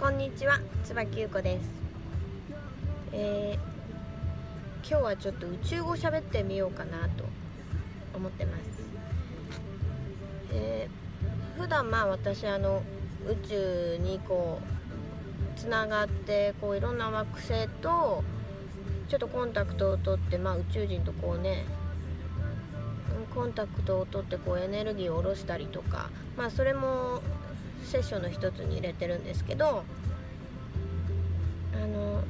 こんにちは椿優子です、えー、今日はちょっと宇宙語喋ってみようかなと思ってます、えー、普段まあ私あの宇宙にこうつながってこういろんな惑星とちょっとコンタクトを取って、まあ、宇宙人とこうねコンタクトを取ってこうエネルギーを下ろしたりとかまあそれもセッションの一つに入れてるんですけどあの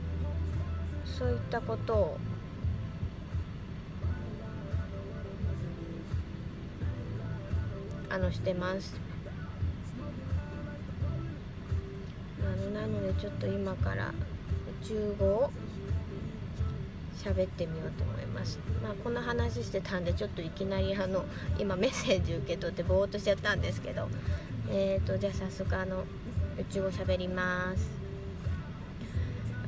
そういったことをあのしてます。あのなのでちょっと今から宇宙語を喋ってみようと思います。まあこんな話してたんでちょっといきなりあの今メッセージ受け取ってぼーっとしちゃったんですけど。えーとじゃあ早速あの宇宙語喋ります。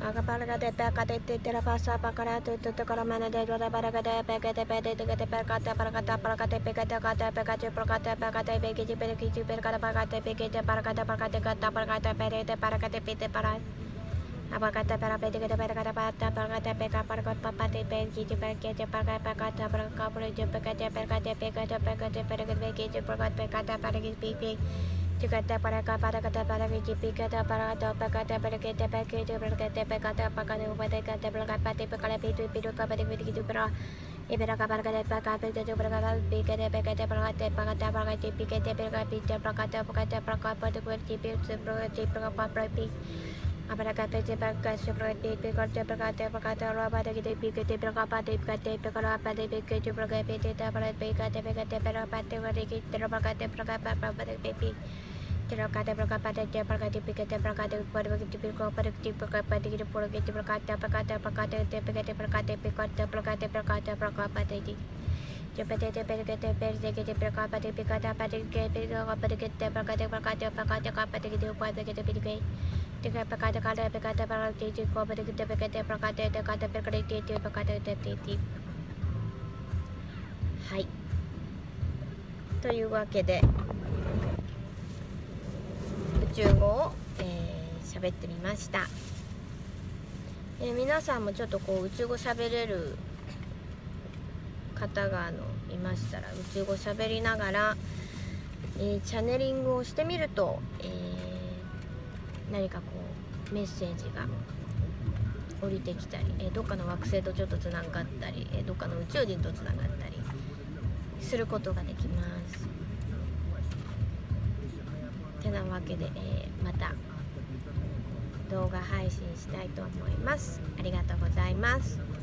アガパラガデペカデテテラパサパカラトトトカラマナデドラバラガデペケテペデテケ apa kata para petik kata para kata para para kata peka para kata pati peki para kata para kata kata para kapur cepat kata para kata peka kata para kata para kata peki para kata pk kata para kata peki kata para kata para kata para kata peki kata para kata para kata para kata peki para kata para kata para kata para kata para kata pati pekala pitu pitu kata pati peki cepat Ibera kabar kada pakar pita tu berkata pika de pika de perkata pakata pakata pika de pika pita pakata pakata pakata pakata pika de pika pita pakata pakata pika अबरकते प्रकाश प्रगति प्रकट प्रकाश प्रकाश और अबदगिते बिगते प्रकापाते प्रकते प्रकरापाते बिगते प्रगपेते तबरत बिगते बिगते प्रकापाते वरिके तेरो प्रकाते प्रकापा प्रपदगते बि तेरो काते प्रकापाते ते प्रकाते बिगते प्रकाते परवगति प्रकापरगति प्रकापाते गिरे पुरगति प्रकाते प्रकाते प्रकाते ते बिगते प्रकाते प्रकट प्रकाते प्रकाते प्रकापाते जी Jepetete perkete persekete perkapate pikata patike perkapate kete perkate perkate perkate kapate kete upate kete pirike はいというわけで宇宙語を喋、えー、ってみました、えー、皆さんもちょっとこう宇宙語喋れる方があのいましたら宇宙語喋りながら、えー、チャネリングをしてみると、えー何かこうメッセージが降りてきたり、えどっかの惑星とちょっとつながったり、えどっかの宇宙人とつながったりすることができます。てなわけで、えー、また動画配信したいと思います。ありがとうございます。